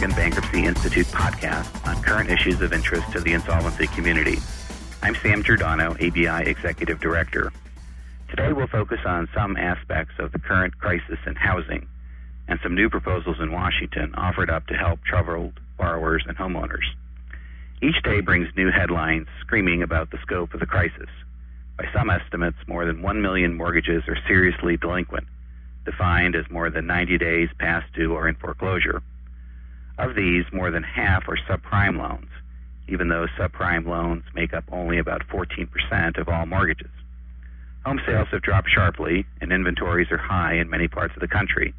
American Bankruptcy Institute podcast on current issues of interest to the insolvency community. I'm Sam Giordano, ABI Executive Director. Today we'll focus on some aspects of the current crisis in housing and some new proposals in Washington offered up to help troubled borrowers and homeowners. Each day brings new headlines screaming about the scope of the crisis. By some estimates, more than 1 million mortgages are seriously delinquent, defined as more than 90 days past due or in foreclosure. Of these, more than half are subprime loans, even though subprime loans make up only about 14% of all mortgages. Home sales have dropped sharply, and inventories are high in many parts of the country.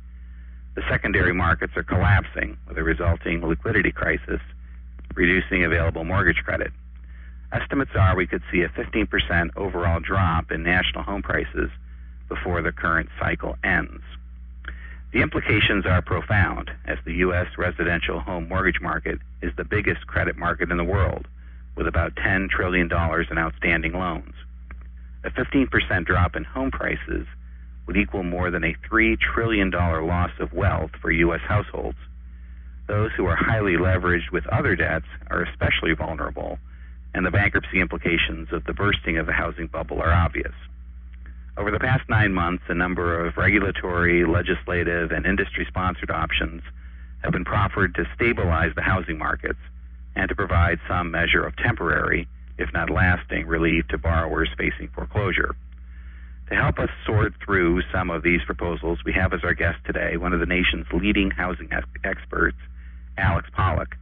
The secondary markets are collapsing with a resulting liquidity crisis, reducing available mortgage credit. Estimates are we could see a 15% overall drop in national home prices before the current cycle ends. The implications are profound, as the U.S. residential home mortgage market is the biggest credit market in the world, with about $10 trillion in outstanding loans. A 15% drop in home prices would equal more than a $3 trillion loss of wealth for U.S. households. Those who are highly leveraged with other debts are especially vulnerable and the bankruptcy implications of the bursting of the housing bubble are obvious. Over the past nine months, a number of regulatory, legislative, and industry sponsored options have been proffered to stabilize the housing markets and to provide some measure of temporary, if not lasting, relief to borrowers facing foreclosure. To help us sort through some of these proposals, we have as our guest today one of the nation's leading housing experts, Alex Pollock.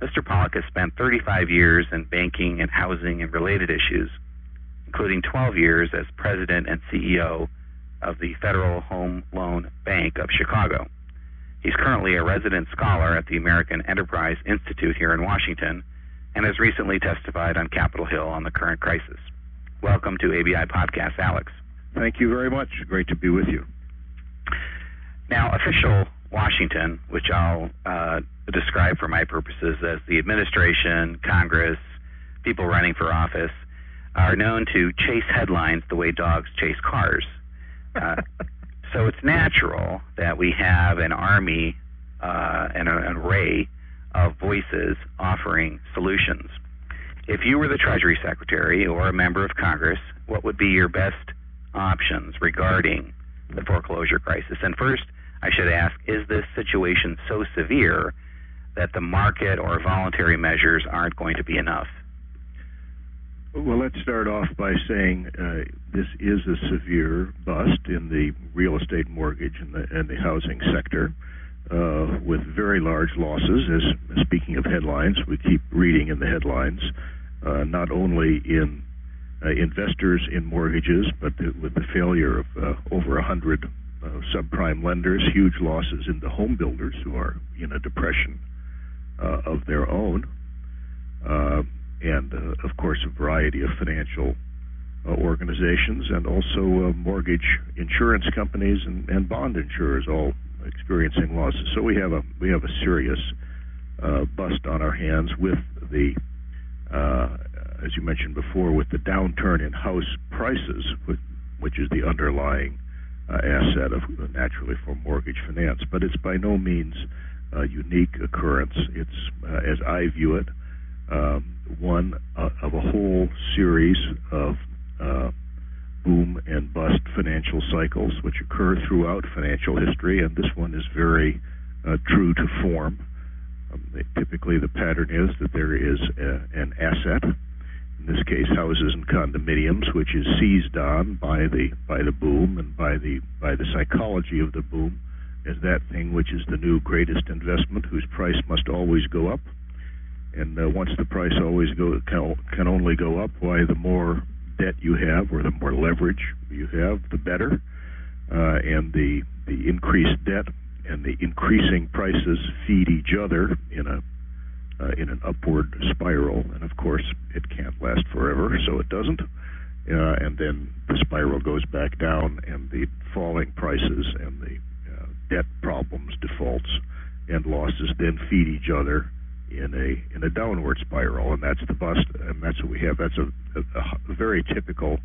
Mr. Pollock has spent 35 years in banking and housing and related issues, including 12 years as president and CEO of the Federal Home Loan Bank of Chicago. He's currently a resident scholar at the American Enterprise Institute here in Washington and has recently testified on Capitol Hill on the current crisis. Welcome to ABI Podcast, Alex. Thank you very much. Great to be with you. Now, official Washington, which I'll uh, describe for my purposes as the administration, Congress, people running for office, are known to chase headlines the way dogs chase cars. Uh, so it's natural that we have an army uh, and an array of voices offering solutions. If you were the Treasury Secretary or a member of Congress, what would be your best options regarding the foreclosure crisis? And first, I should ask, is this situation so severe that the market or voluntary measures aren't going to be enough? Well, let's start off by saying uh, this is a severe bust in the real estate mortgage and the, and the housing sector. Uh, with very large losses. As speaking of headlines, we keep reading in the headlines, uh, not only in uh, investors in mortgages, but the, with the failure of uh, over a hundred uh, subprime lenders, huge losses in the home builders who are in a depression of their own, and uh, of course a variety of financial uh, organizations and also uh, mortgage insurance companies and, and, bond insurers all experiencing losses. So we have a we have a serious bust on our hands with the as you mentioned before, with the downturn in house prices, which is the underlying uh, asset of naturally for mortgage finance. But it's by no means a unique occurrence. It's, uh, as I view it, um, one uh, of a whole series of uh, boom and bust financial cycles which occur throughout financial history, and this one is very uh, true to form. Um, they, typically, the pattern is that there is a, an asset in this case houses and condominiums, which is seized on by the by the boom and by the by the psychology of the boom as that thing which is the new greatest investment, whose price must always go up. And uh, once the price always go can, can only go up, why the more debt you have or the more leverage you have, the better. Uh, and the the increased debt and the increasing prices feed each other in a uh, in an upward spiral, and of course it can't last forever, so it doesn't. Uh, and then the spiral goes back down, and the falling prices and the uh, debt problems, defaults, and losses then feed each other in a in a downward spiral, and that's the bust, and that's what we have. That's a, a, a very typical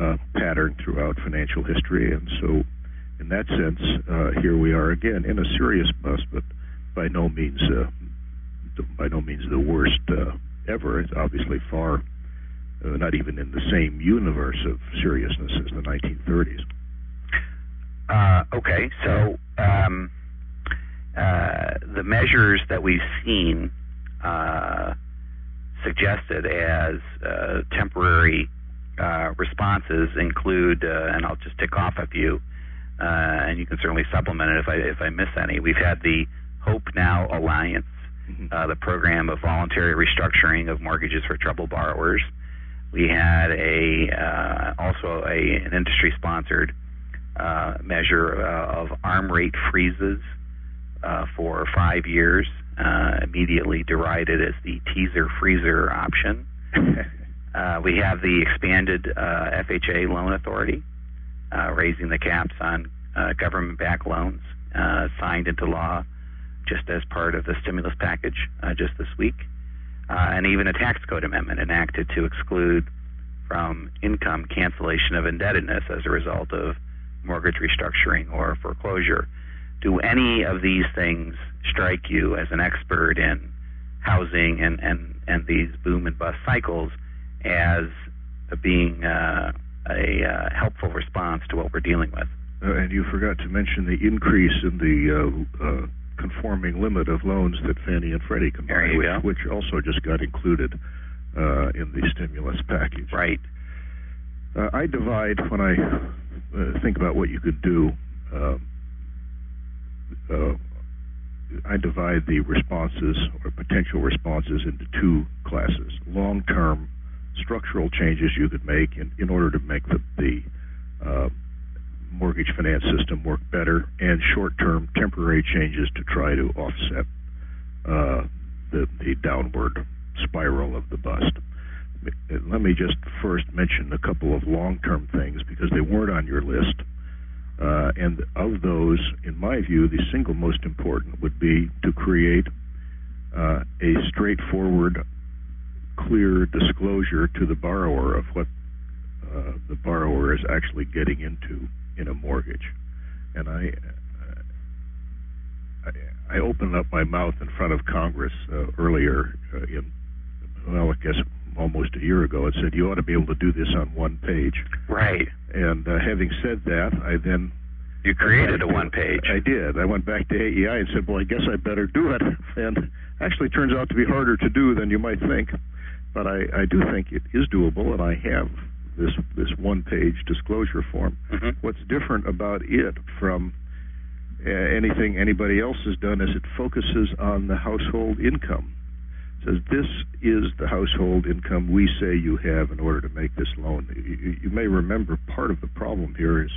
uh, pattern throughout financial history, and so in that sense, uh, here we are again in a serious bust, but by no means uh, by no means the worst uh, ever. It's obviously far uh, not even in the same universe of seriousness as the 1930s. Uh, okay, so um, uh, the measures that we've seen uh, suggested as uh, temporary uh, responses include, and I'll just tick off a few, and you can certainly supplement it if I if I miss any. We've had the Hope Now Alliance, mm-hmm. the program of voluntary restructuring of mortgages for troubled borrowers. We had a uh, also a, an industry sponsored uh, measure uh, of arm rate freezes uh, for five years, uh, immediately derided as the teaser freezer option. Uh, we have the expanded FHA loan authority, raising the caps on government backed loans, signed into law just as part of the stimulus package just this week uh, and even a tax code amendment enacted to exclude from income cancellation of indebtedness as a result of mortgage restructuring or foreclosure. Do any of these things strike you as an expert in housing and, and, and these boom and bust cycles as being uh, a uh, helpful response to what we're dealing with? Uh, and you forgot to mention the increase in the uh, uh, conforming limit of loans that Fannie and Freddie combined, which, which, also just got included uh, in the stimulus package. Right. Uh, I divide when I uh, think about what you could do. Uh, uh, I divide the responses or potential responses into two classes: long-term structural changes you could make in, in order to make the, the uh, mortgage finance system work better and short-term temporary changes to try to offset uh, the, the downward spiral of the bust. Let me just first mention a couple of long-term things because they weren't on your list. Uh, and of those, in my view, the single most important would be to create uh, a straightforward, clear disclosure to the borrower of what uh, the borrower is actually getting into in a mortgage. And I, uh, I, I opened up my mouth in front of Congress uh, earlier uh, in, well, I guess almost a year ago and said you ought to be able to do this on one page. Right. And uh, having said that, I then you created a one page. I did. I went back to AEI and said, "Well, I guess I better do it." And actually, turns out to be harder to do than you might think. But I, I do think it is doable, and I have this this one page disclosure form. Mm-hmm. What's different about it from uh, anything anybody else has done is it focuses on the household income. Says this is the household income we say you have in order to make this loan. You, you may remember part of the problem here is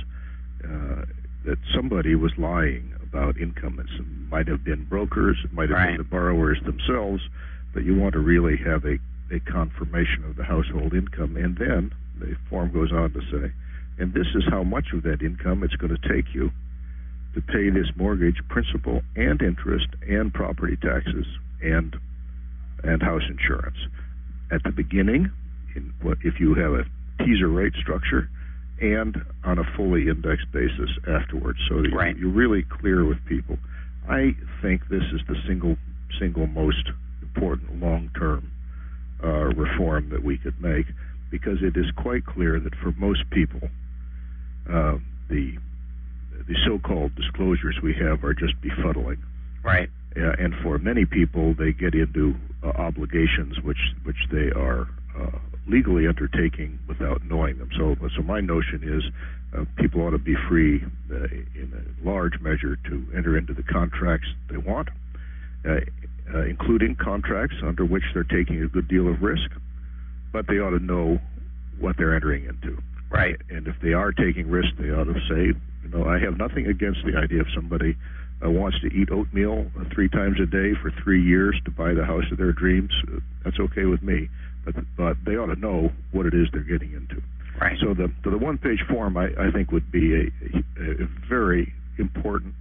uh, that somebody was lying about income. It might have been brokers, it might have right. been the borrowers themselves, but you want to really have a, a confirmation of the household income, and then the form goes on to say, and this is how much of that income it's going to take you to pay this mortgage principal and interest and property taxes and and house insurance. At the beginning, in what if you have a teaser rate structure, and on a fully indexed basis afterwards, so that right. you're really clear with people. I think this is the single single most important long term uh, reform that we could make because it is quite clear that for most people, uh, the the so-called disclosures we have are just befuddling. Right. Uh, and for many people, they get into obligations which which they are uh, legally undertaking without knowing them. So, so my notion is uh, people ought to be free, uh, in a large measure, to enter into the contracts they want, uh, including contracts under which they're taking a good deal of risk but they ought to know what they're entering into. Right. And if they are taking risk, they ought to say, you know, I have nothing against the idea of somebody uh, wants to eat oatmeal uh, three times a day for three years to buy the house of their dreams. Uh, that's okay with me, but but they ought to know what it is they're getting into. Right. So the the one page form I, I think would be a, a, a very important.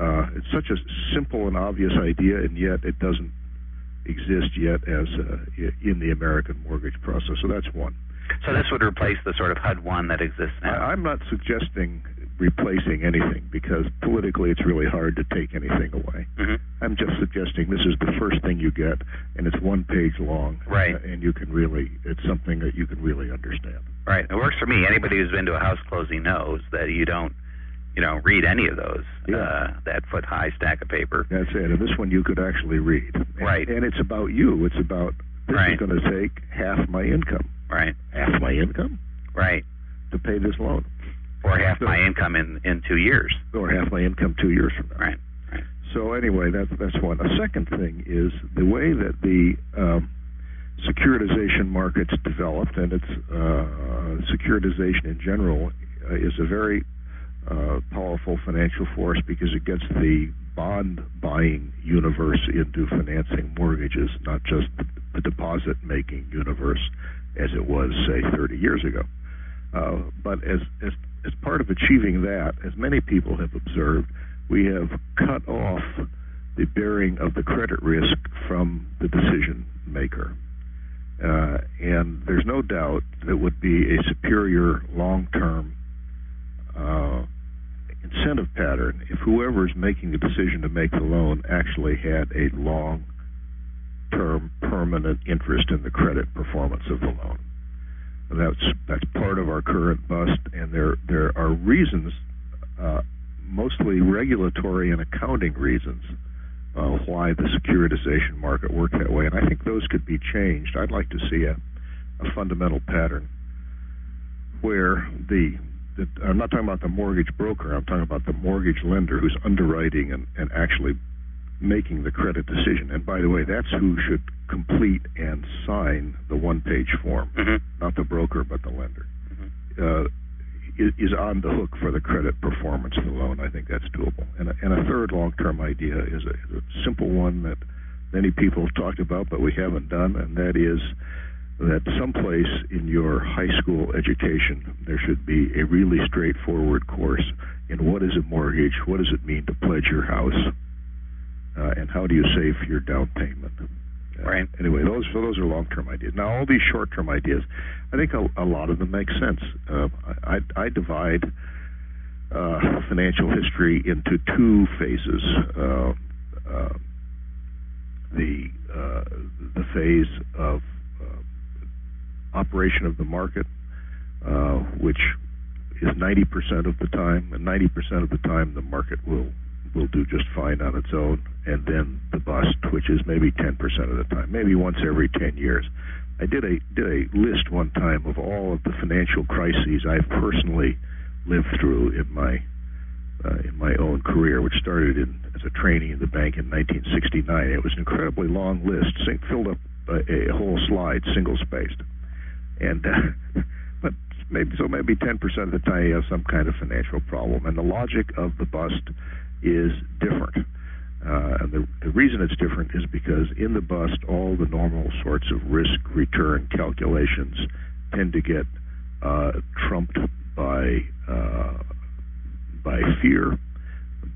Uh, it's such a simple and obvious idea, and yet it doesn't exist yet as uh, in the American mortgage process. So that's one. So this would replace the sort of HUD one that exists now. I, am not suggesting replacing anything because politically it's really hard to take anything away. Mhm. I'm just suggesting this is the first thing you get, and it's one page long, Right. and you can really it's something that you can really understand. Right. It works for me. Anybody who's been to a house closing knows that you don't, you know, read any of those. Yeah. Uh, that foot high stack of paper. That's it. And this one you could actually read. And, Right. And it's about you. It's about this Right. is going to take half my income, Right. half my income Right. to pay this loan, Or half So- my income in in two years. or half my income two years from now. Right. Right. So anyway, that's that's one. A second thing is the way that the um, securitization markets developed, and it's uh, securitization in general uh, is a very uh, powerful financial force because it gets the bond buying universe into financing mortgages, not just the, the deposit making universe as it was, say, 30 years ago. Uh, but as, as as part of achieving that, as many people have observed, we have cut off the bearing of the credit risk from the decision maker. Uh, and there's no doubt that would be a superior long-term uh, incentive pattern if whoever is making the decision to make the loan actually had a long-term permanent interest in the credit performance of the loan. That's that's part of our current bust, and there there are reasons, uh, mostly regulatory and accounting reasons, uh, why the securitization market worked that way, and I think those could be changed. I'd like to see a, a fundamental pattern where the, the I'm not talking about the mortgage broker. I'm talking about the mortgage lender who's underwriting and, and actually making the credit decision. And by the way, that's who should complete and sign the one-page form, Mhm. not the broker but the lender. Mhm. Uh, is, is on the hook for the credit performance of the loan. I think that's doable. And a, and a third long-term idea is a, is a simple one that many people have talked about, but we haven't done, and that is that someplace in your high school education there should be a really straightforward course in what is a mortgage, what does it mean to pledge your house, uh, and how do you save for your down payment. Uh, Anyway, those so those are long-term ideas. Now, all these short-term ideas, I think a, a lot of them make sense. Uh, I, I divide uh, financial history into two phases. Uh, uh, the uh, the phase of uh, operation of the market, uh, which is 90% of the time, and 90% of the time the market will will do just fine on its own, and then the bust, which is maybe 10% of the time, maybe once every 10 years. I did a did a list one time of all of the financial crises I've personally lived through in my uh, in my own career, which started in, as a trainee in the bank in 1969. It was an incredibly long list, sing, filled up a, a whole slide, single spaced, and uh, but maybe so maybe 10% of the time you have some kind of financial problem, and the logic of the bust is different. Uh, and the, the reason it's different is because in the bust, all the normal sorts of risk return calculations tend to get uh, trumped by uh, by fear,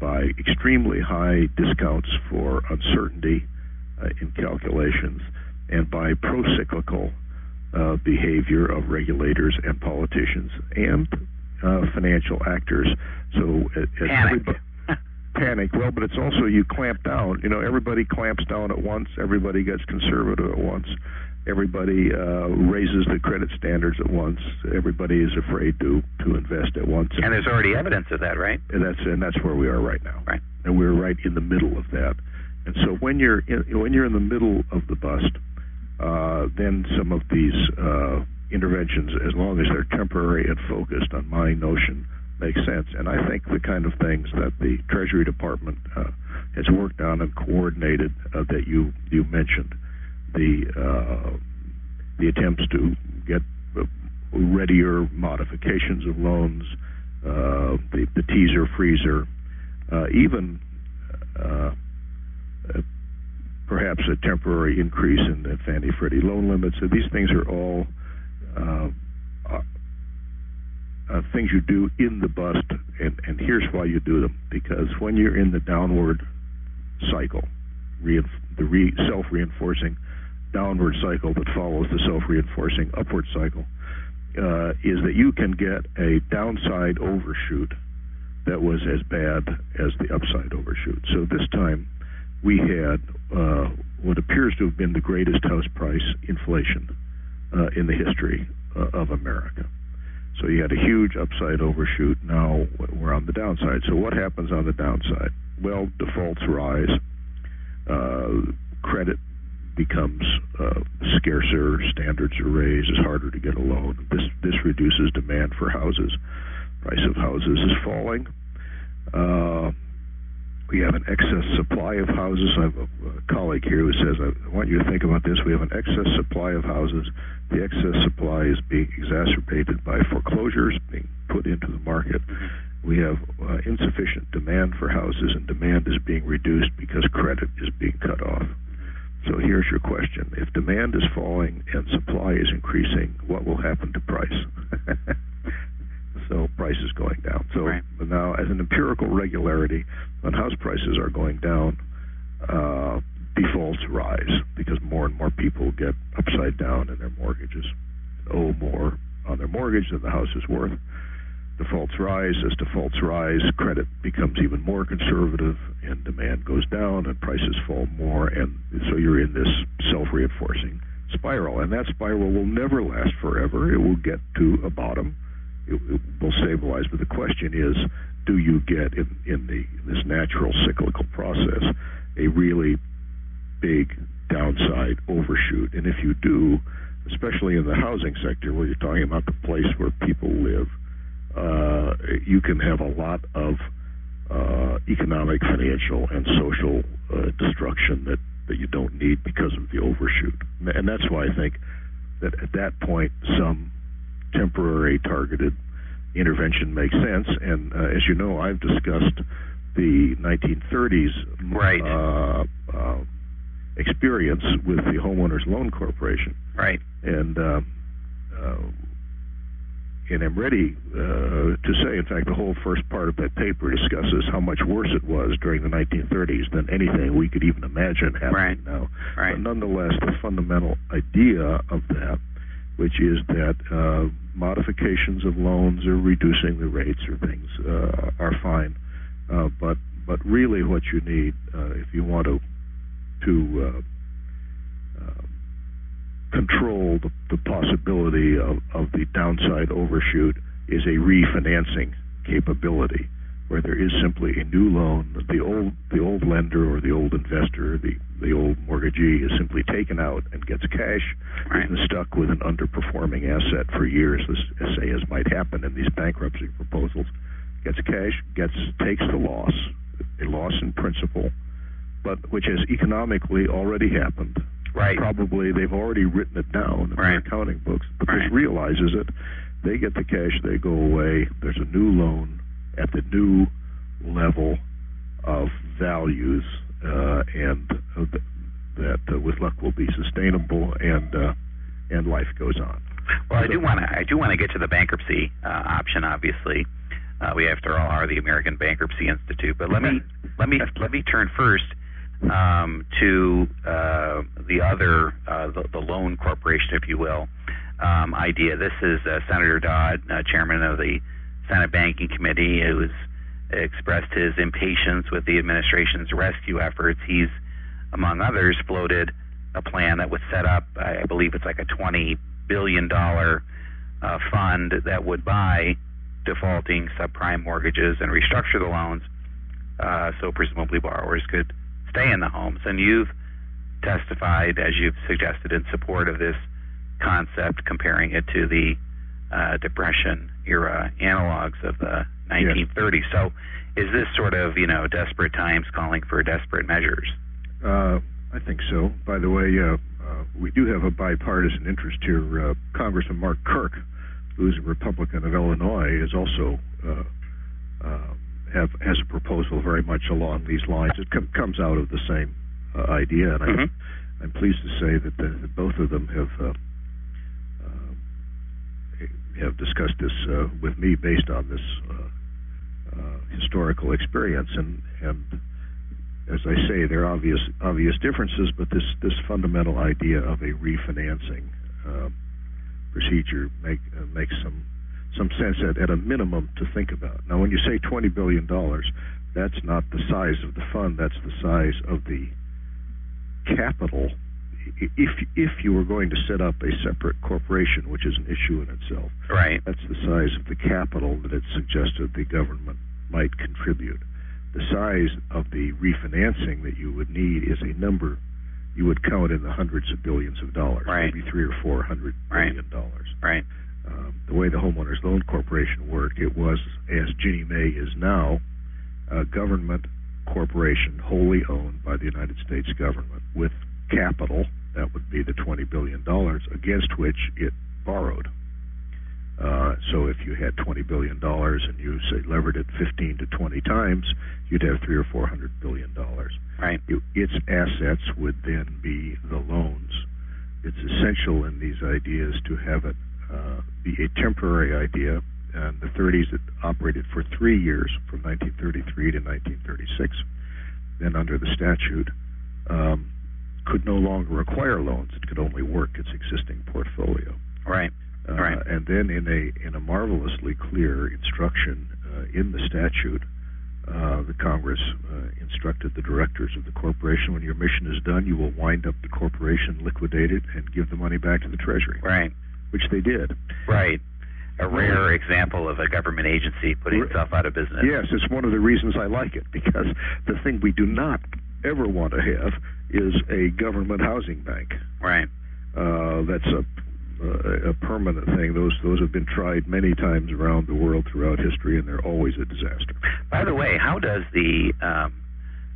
by extremely high discounts for uncertainty uh, in calculations, and by pro-cyclical uh, behavior of regulators and politicians and uh, financial actors. So, uh, as Panic. everybody- panic. Well, but it's also you clamp down. You know, everybody clamps down at once. Everybody gets conservative at once. Everybody uh, raises the credit standards at once. Everybody is afraid to to invest at once. And there's already evidence of that, right? and that's and that's where we are right now. Right. And we're right in the middle of that. And so when you're in, when you're in the middle of the bust, uh, then some of these uh, interventions, as long as they're temporary and focused on my notion, make sense. And I think the kind of things that the Treasury Department uh, has worked on and coordinated uh, that you you mentioned, the uh, the attempts to get uh, readier modifications of loans, uh, the, the teaser freezer, uh, even perhaps a temporary increase in the Fannie Freddie loan limits. So these things are all uh, things you do in the bust, and, and here's why you do them. Because when you're in the downward cycle, reinf- the re- self-reinforcing downward cycle that follows the self-reinforcing upward cycle, uh, is that you can get a downside overshoot that was as bad as the upside overshoot. So this time we had uh, what appears to have been the greatest house price inflation uh, in the history uh, of America. So you had a huge upside overshoot. Now we're on the downside. So what happens on the downside? Well, defaults rise. Uh, credit becomes uh, scarcer. Standards are raised. It's harder to get a loan. This this reduces demand for houses. Price of houses is falling. Uh, we have an excess supply of houses. I have a, a colleague here who says, I want you to think about this. We have an excess supply of houses. The excess supply is being exacerbated by foreclosures being put into the market. We have uh, insufficient demand for houses, and demand is being reduced because credit is being cut off. So here's your question. If demand is falling and supply is increasing, what will happen to price? so prices going down. So right. now, as an empirical regularity, when house prices are going down, uh, defaults rise because more and more people get upside down in their mortgages, owe more on their mortgage than the house is worth. Defaults rise. As defaults rise, credit becomes even more conservative, and demand goes down, and prices fall more, and so you're in this self-reinforcing spiral. And that spiral will never last forever. It will get to a bottom it, it will stabilize. But the question is, do you get in, in the in this natural cyclical process a really big downside overshoot? And if you do, especially in the housing sector where you're talking about the place where people live, uh, you can have a lot of uh, economic, financial, and social uh, destruction that, that you don't need because of the overshoot. And that's why I think that at that point, some temporary targeted intervention makes sense. And uh, as you know, I've discussed the 1930s right. uh, experience with the Homeowners Loan Corporation. Right. And uh, uh, and I'm ready uh, to say, in fact, the whole first part of that paper discusses how much worse it was during the 1930s than anything we could even imagine happening right. now. Right. But nonetheless, the fundamental idea of that which is that uh, modifications of loans or reducing the rates or things uh, are fine, uh, but but really what you need uh, if you want to to uh, uh, control the, the possibility of, of the downside overshoot is a refinancing capability where there is simply a new loan. The old the old lender or the old investor, the the old mortgagee is simply taken out and gets cash right. and stuck with an underperforming asset for years. This say as might happen in these bankruptcy proposals. Gets cash, gets takes the loss, a loss in principal, but which has economically already happened. Right. Probably they've already written it down in right. their accounting books, but right. this realizes it. They get the cash, they go away. There's a new loan at the new level of values, uh, and uh, that uh, with luck will be sustainable, and uh, and life goes on. Well, I do want to I do want to get to the bankruptcy uh, option. Obviously, uh, we after all are the American Bankruptcy Institute. But let me let me let me turn first um, to uh, the other uh, the, the loan corporation, if you will, um, idea. This is uh, Senator Dodd, uh, chairman of the Senate Banking Committee, who has expressed his impatience with the administration's rescue efforts. He's, among others, floated a plan that would set up, I believe it's like a $20 billion uh, fund that would buy defaulting subprime mortgages and restructure the loans uh, so presumably borrowers could stay in the homes. And you've testified, as you've suggested, in support of this concept, comparing it to the uh, Depression era analogs of the 1930s. Yes. So, is this sort of you know desperate times calling for desperate measures? Uh, I think so. By the way, uh, uh, we do have a bipartisan interest here. Uh, Congressman Mark Kirk, who's a Republican of Illinois, is also uh, uh, have has a proposal very much along these lines. It com- comes out of the same idea, and mm-hmm. I'm, I'm pleased to say that, the, that both of them have have discussed this uh, with me based on this uh, uh, historical experience, and and as I say, there are obvious obvious differences, but this this fundamental idea of a refinancing uh, procedure make uh, makes some some sense at, at a minimum to think about. Now, when you say $20 billion, that's not the size of the fund, that's the size of the capital. If, if you were going to set up a separate corporation, which is an issue in itself, right. that's the size of the capital that it suggested the government might contribute. The size of the refinancing that you would need is a number you would count in the hundreds of billions of dollars, right. maybe three or four hundred billion right. dollars. Right. Um, the way the Homeowners Loan Corporation worked, it was, as Ginnie Mae is now, a government corporation wholly owned by the United States government with capital, that would be the $20 billion, against which it borrowed. Uh, so if you had $20 billion and you say levered it 15 to 20 times, you'd have three or four hundred billion dollars. Right. its assets would then be the loans. It's essential in these ideas to have it uh, be a temporary idea. And the 30s it operated for three years, from 1933 to 1936. Then under the statute, um, could no longer acquire loans. It could only work its existing portfolio. Right. Uh, right. And then in a in a marvelously clear instruction uh, in the statute, uh, the Congress uh, instructed the directors of the corporation: when your mission is done, you will wind up the corporation, liquidate it, and give the money back to the Treasury. Right. Which they did. Right. A rare example of a government agency putting itself out of business. Yes, it's one of the reasons I like it because the thing we do not ever want to have is a government housing bank. Right. Uh, that's a uh, a permanent thing. Those those have been tried many times around the world throughout history, and they're always a disaster. By the way, how does the um,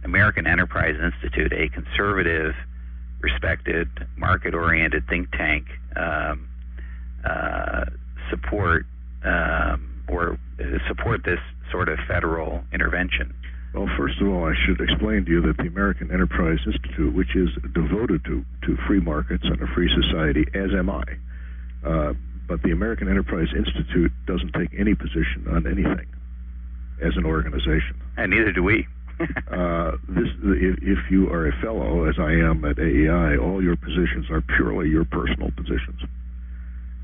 American Enterprise Institute, a conservative, respected, market-oriented think tank, um, uh, support um, or support this sort of federal intervention? Well, first of all, I should explain to you that the American Enterprise Institute, which is devoted to, to free markets and a free society, as am I, uh, but the American Enterprise Institute doesn't take any position on anything as an organization. And neither do we. uh, this, if, if you are a fellow, as I am at AEI, all your positions are purely your personal positions.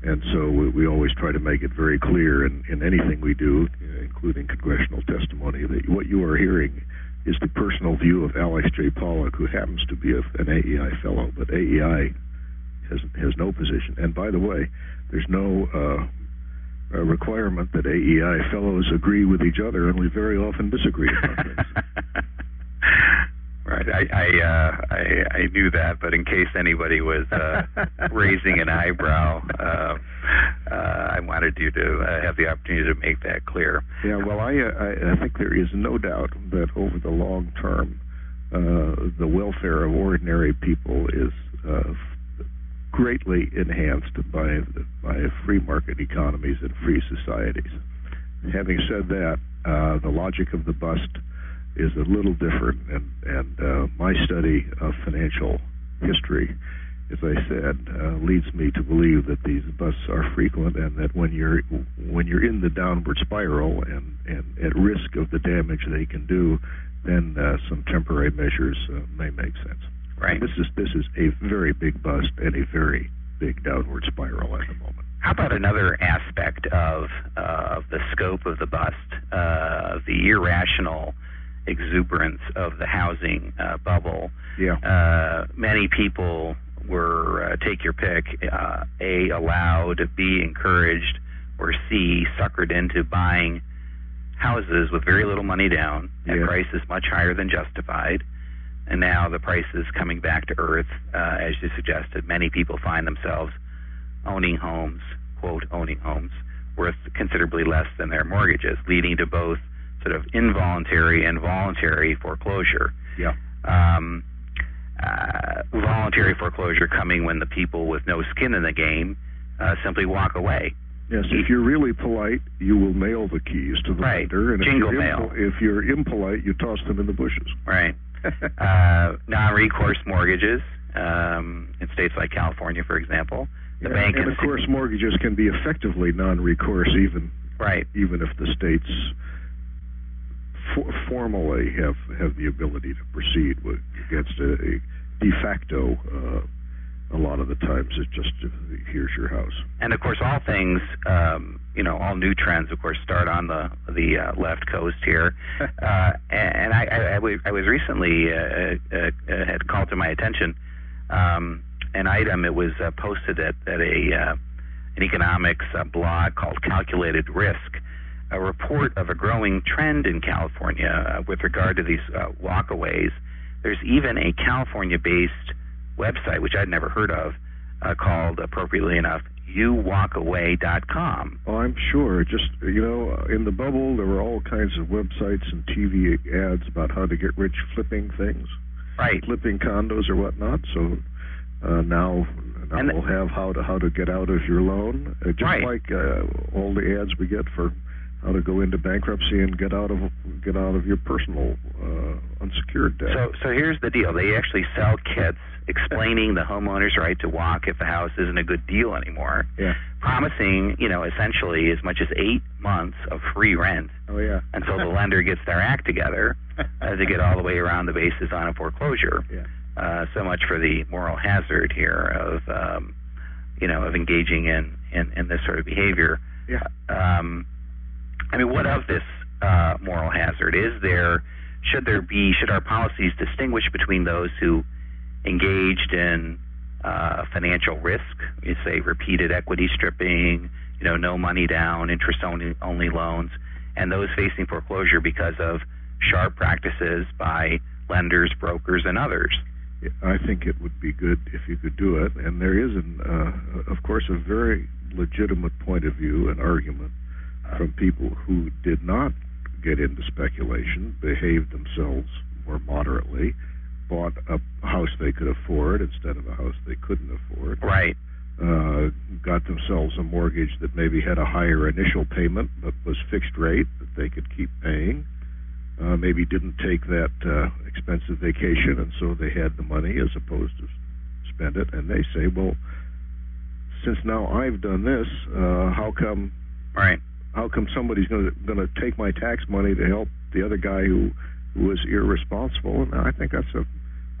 And so we, we always try to make it very clear in, in anything we do, including congressional testimony, that what you are hearing is the personal view of Alex J. Pollock, who happens to be a, an AEI fellow, but AEI has has no position. And by the way, there's no uh, requirement that AEI fellows agree with each other, and we very often disagree about things. I I, uh, I I knew that, but in case anybody was uh, raising an eyebrow, uh, uh, I wanted you to uh, have the opportunity to make that clear. Yeah. Well, I uh, I, I think there is no doubt that over the long term, uh, the welfare of ordinary people is uh, greatly enhanced by by free market economies and free societies. Having said that, uh, the logic of the bust is a little different, and and uh, my study of financial history, as I said, uh, leads me to believe that these busts are frequent, and that when you're when you're in the downward spiral and and at risk of the damage they can do, then uh, some temporary measures uh, may make sense. Right. This is this is a very big bust and a very big downward spiral at the moment. How about another aspect of uh, of the scope of the bust, uh, the irrational exuberance of the housing uh, bubble. Yeah. Uh, many people were uh, take your pick. Uh, a allowed, B encouraged, or C suckered into buying houses with very little money down at Yeah. prices much higher than justified. And now the price is coming back to earth, uh, as you suggested. Many people find themselves owning homes, quote, owning homes, worth considerably less than their mortgages, leading to both sort of involuntary and voluntary foreclosure. Yeah. Um, uh, voluntary foreclosure coming when the people with no skin in the game uh, simply walk away. Yes, if you're really polite, you will mail the keys to the Right. lender, and if Jingle you're, mail. if you're impolite, you toss them in the bushes. Right. uh, non-recourse mortgages um, in states like California, for example. The Yeah, bank and of course, mortgages can be effectively non-recourse, even right. even if the states for, formally have have the ability to proceed with, against a, a de facto uh, a lot of the times it's just here's your house. And of course, all things, um, you know, all new trends, of course, start on the the uh, left coast here. uh, and I, I, I, was recently uh, uh, uh, had called to my attention um, an item. It was uh, posted at at a uh, an economics uh, blog called Calculated Risk. A report of a growing trend in California uh, with regard to these uh, walkaways. There's even a California-based website, which I'd never heard of, uh, called, appropriately enough, youwalkaway.com. Oh, I'm sure. Just, you know, in the bubble, there were all kinds of websites and TV ads about how to get rich flipping things. Right. Flipping condos or whatnot. So uh, now, now and we'll have how to how to get out of your loan, uh, just right. like uh, all the ads we get for how to go into bankruptcy and get out of get out of your personal uh, unsecured debt. So, so here's the deal: they actually sell kits explaining the homeowner's right to walk if the house isn't a good deal anymore. Yeah. Promising, you know, essentially as much as eight months of free rent. Oh yeah. until the lender gets their act together as they get all the way around the bases on a foreclosure. Yeah. Uh, so much for the moral hazard here of, um, you know, of engaging in, in, in this sort of behavior. Yeah. Um, I mean, what of this uh, moral hazard? Is there, should there be, should our policies distinguish between those who engaged in uh, financial risk, you say repeated equity stripping, you know, no money down, interest only, only loans, and those facing foreclosure because of sharp practices by lenders, brokers, and others. I think it would be good if you could do it, and there is, an, uh, of course, a very legitimate point of view and argument from people who did not get into speculation, behaved themselves more moderately, bought a house they could afford instead of a house they couldn't afford. Right. Uh, got themselves a mortgage that maybe had a higher initial payment but was fixed rate that they could keep paying. Uh, maybe didn't take that uh, expensive vacation, and so they had the money as opposed to spend it. And they say, "Well, since now I've done this, uh, how come? Right. How come somebody's going to take my tax money to help the other guy who who was irresponsible?" And I think that's a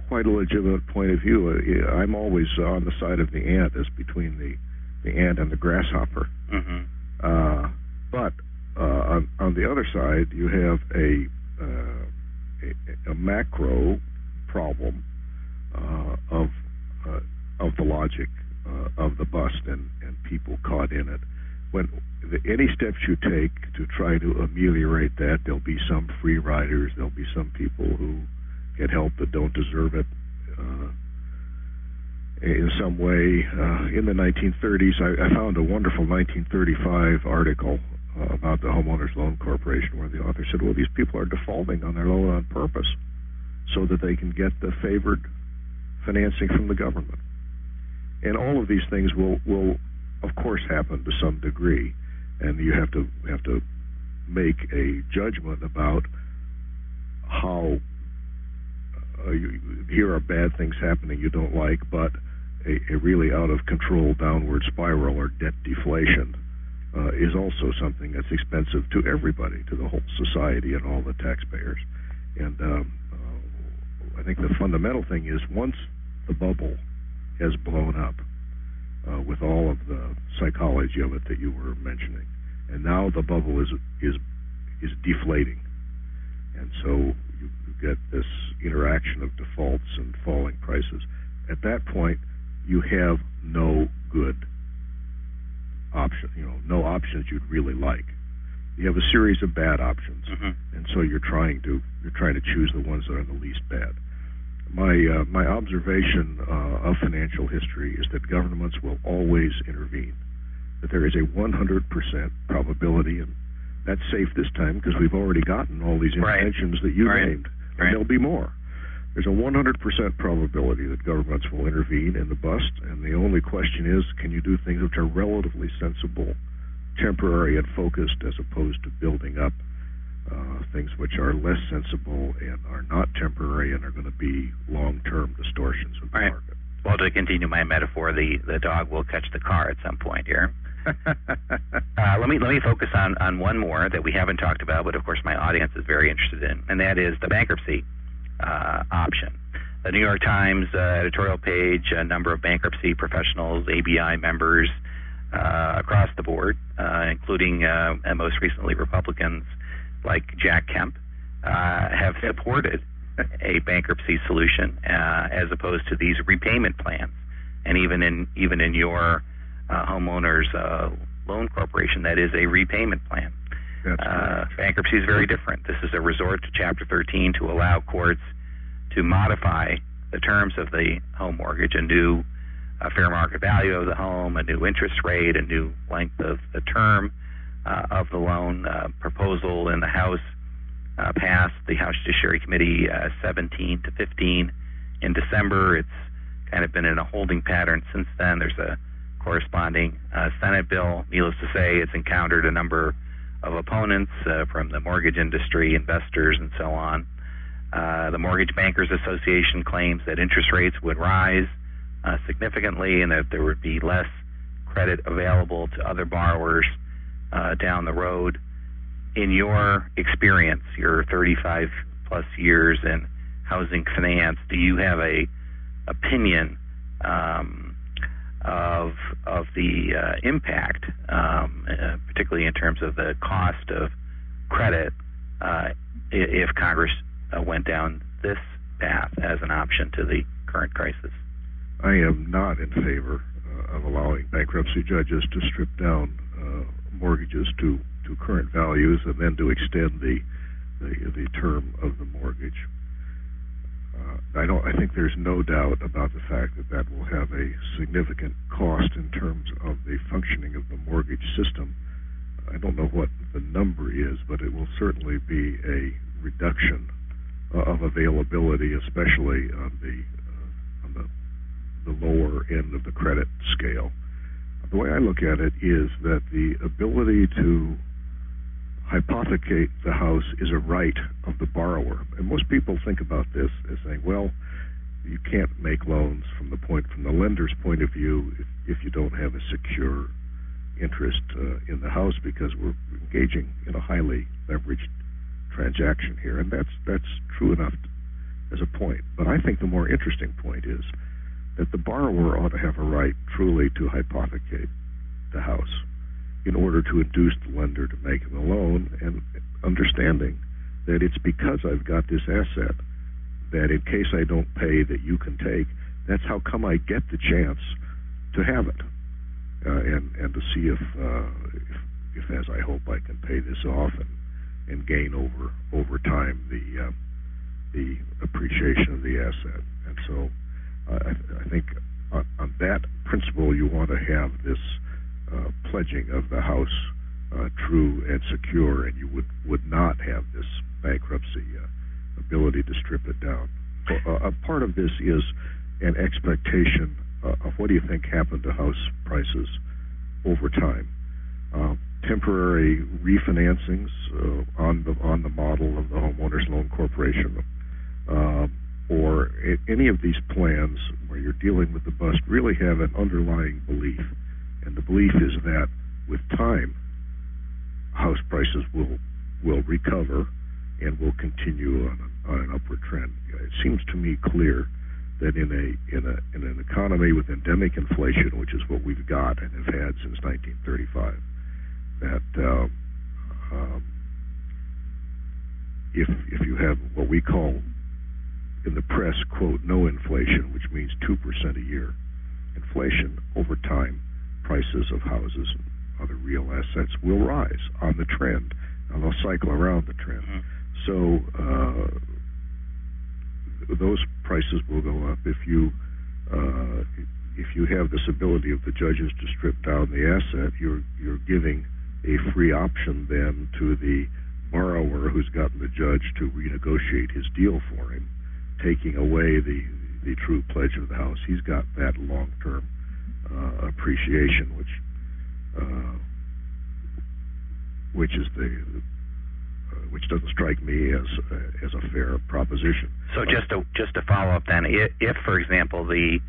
quite a legitimate point of view. Uh, I'm always on the side of the ant as between the the ant and the grasshopper. Mm-hmm. Uh, but uh, on, on the other side, you have a uh, a, a, macro problem uh, of uh, of the logic of the bust and, and people caught in it. When the, any steps you take to try to ameliorate that, there'll be some free riders, there'll be some people who get help that don't deserve it. Uh, in some way, uh, in the 1930s, I, I, found a wonderful 1935 article uh, about the Homeowners Loan Corporation where the author said, well, these people are defaulting on their loan on purpose so that they can get the favored financing from the government. And all of these things will, will of course, happen to some degree, and you have to have to make a judgment about how uh, you, here are bad things happening you don't like, but a, a really out of control downward spiral or debt deflation uh, is also something that's expensive to everybody, to the whole society and all the taxpayers. And um, uh, I think the fundamental thing is once the bubble has blown up uh, with all of the psychology of it that you were mentioning, and now the bubble is is is deflating, and so you, you get this interaction of defaults and falling prices. At that point, you have no good option, you know, no options you'd really like. You have a series of bad options, mm-hmm. and so you're trying to you're trying to choose the ones that are the least bad. My uh, my observation uh, of financial history is that governments will always intervene. That there is a 100% probability, and that's safe this time because we've already gotten all these interventions right. that you right. named, and right. there'll be more. There's a 100% probability that governments will intervene in the bust, and the only question is can you do things which are relatively sensible, temporary, and focused as opposed to building up uh, things which are less sensible and are not temporary and are going to be long term distortions of the right. market. Well, to continue my metaphor, the, the dog will catch the car at some point here. uh, let me let me focus on, on one more that we haven't talked about, but of course my audience is very interested in, and that is the bankruptcy uh, option. the New York Times uh, editorial page, a number of bankruptcy professionals, ABI members uh, across the board, uh, including uh, and most recently Republicans like Jack Kemp, uh, have supported a bankruptcy solution uh, as opposed to these repayment plans. And even in even in your homeowners loan corporation, that is a repayment plan. bankruptcy is very different. This is a resort to Chapter 13 to allow courts to modify the terms of the home mortgage, a new uh, fair market value of the home, a new interest rate, a new length of the term uh, of the loan. Uh, proposal in the House uh, passed the House Judiciary Committee uh, 17 to 15 in December. It's kind of been in a holding pattern since then. There's a corresponding Senate bill. Needless to say, it's encountered a number of opponents from the mortgage industry, investors, and so on. The Mortgage Bankers Association claims that interest rates would rise significantly and that there would be less credit available to other borrowers uh, down the road. In your experience, your 35 plus years in housing finance, do you have a opinion um, of of the uh, impact, um, uh, particularly in terms of the cost of credit, uh, if Congress uh, went down this path as an option to the current crisis? I am not in favor uh, of allowing bankruptcy judges to strip down mortgages to, to current values and then to extend the the, the term of the mortgage. Uh, I don't. I think there's no doubt about the fact that that will have a significant cost in terms of the functioning of the mortgage system. I don't know what the number is, but it will certainly be a reduction uh, of availability, especially on the uh, on the the lower end of the credit scale. The way I look at it is that the ability to hypothecate the house is a right of the borrower. And most people think about this as saying, well, you can't make loans from the point from the lender's point of view if, if you don't have a secure interest uh, in the house because we're engaging in a highly leveraged transaction here, and that's that's true enough as a point. But I think the more interesting point is that the borrower ought to have a right truly to hypothecate the house in order to induce the lender to make him a loan, and understanding that it's because I've got this asset that in case I don't pay that you can take. That's how come I get the chance to have it, uh, and and to see if, uh, if if as I hope I can pay this off and and gain over over time the uh, the appreciation of the asset. And so, I, I, think on, on, that principle, you want to have this uh, pledging of the house uh, true and secure, and you would would not have this bankruptcy uh, ability to strip it down. Uh, a part of this is an expectation of what do you think happened to house prices over time temporary refinancings uh, on the on the model of the homeowners loan corporation, uh, or any of these plans where you're dealing with the bust really have an underlying belief, and the belief is that with time, house prices will will recover and will continue on, on an upward trend. It seems to me clear that in a in a in an economy with endemic inflation, which is what we've got and have had since 1935 that uh, um, if if you have what we call in the press quote no inflation, which means two percent a year, inflation over time, prices of houses and other real assets will rise on the trend, and they'll cycle around the trend. Mm-hmm. So uh, those prices will go up if you. Uh, if you have this ability of the judges to strip down the asset, you're you're giving a free option then to the borrower who's gotten the judge to renegotiate his deal for him, taking away the the true pledge of the house. He's got that long term uh, appreciation, which uh, which is the uh, which doesn't strike me as uh, as a fair proposition. So just to just to follow up then, if, if for example the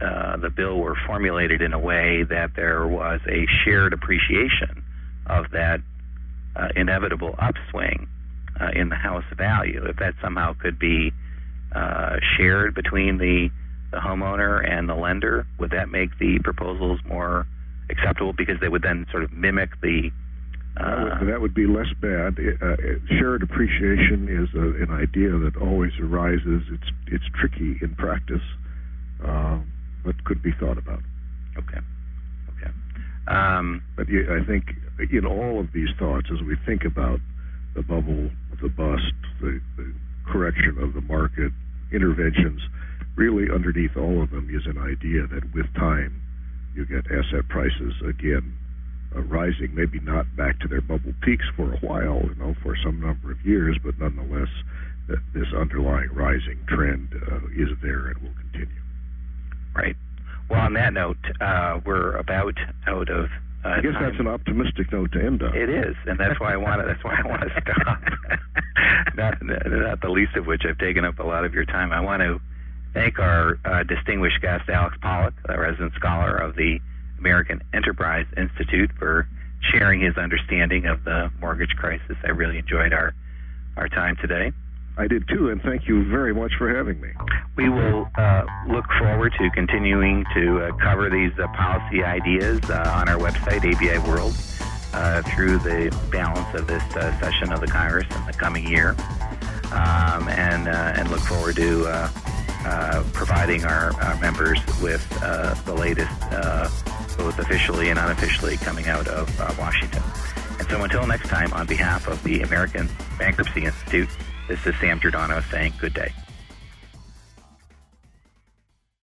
uh, the bill were formulated in a way that there was a shared appreciation of that uh, inevitable upswing uh, in the house value. If that somehow could be uh, shared between the the homeowner and the lender? Would that make the proposals more acceptable because they would then sort of mimic the uh, that would be less bad. Uh, shared appreciation is a, an idea that always arises. It's it's tricky in practice, uh, but could be thought about. Okay. Okay. Um, but I think in all of these thoughts, as we think about the bubble, the bust, the, the correction of the market, interventions, really underneath all of them is an idea that with time you get asset prices again uh, rising, maybe not back to their bubble peaks for a while, you know, for some number of years, but nonetheless, that this underlying rising trend uh, is there and will continue. Right. Well, on that note, uh, we're about out of. Uh, I guess that's an optimistic note to end on. It is, and that's why I want to. That's why I want to stop. not, not the least of which I've taken up a lot of your time. I want to thank our uh, distinguished guest, Alex Pollock, a resident scholar of the American Enterprise Institute, for sharing his understanding of the mortgage crisis. I really enjoyed our our time today. I did too, and thank you very much for having me. We will uh, look forward to continuing to uh, cover these uh, policy ideas uh, on our website, ABI World, uh, through the balance of this uh, session of the Congress in the coming year, um, and and look forward to providing our, our, members with the latest both officially and unofficially coming out of Washington. And so until next time, on behalf of the American Bankruptcy Institute, this is Sam Giordano saying good day.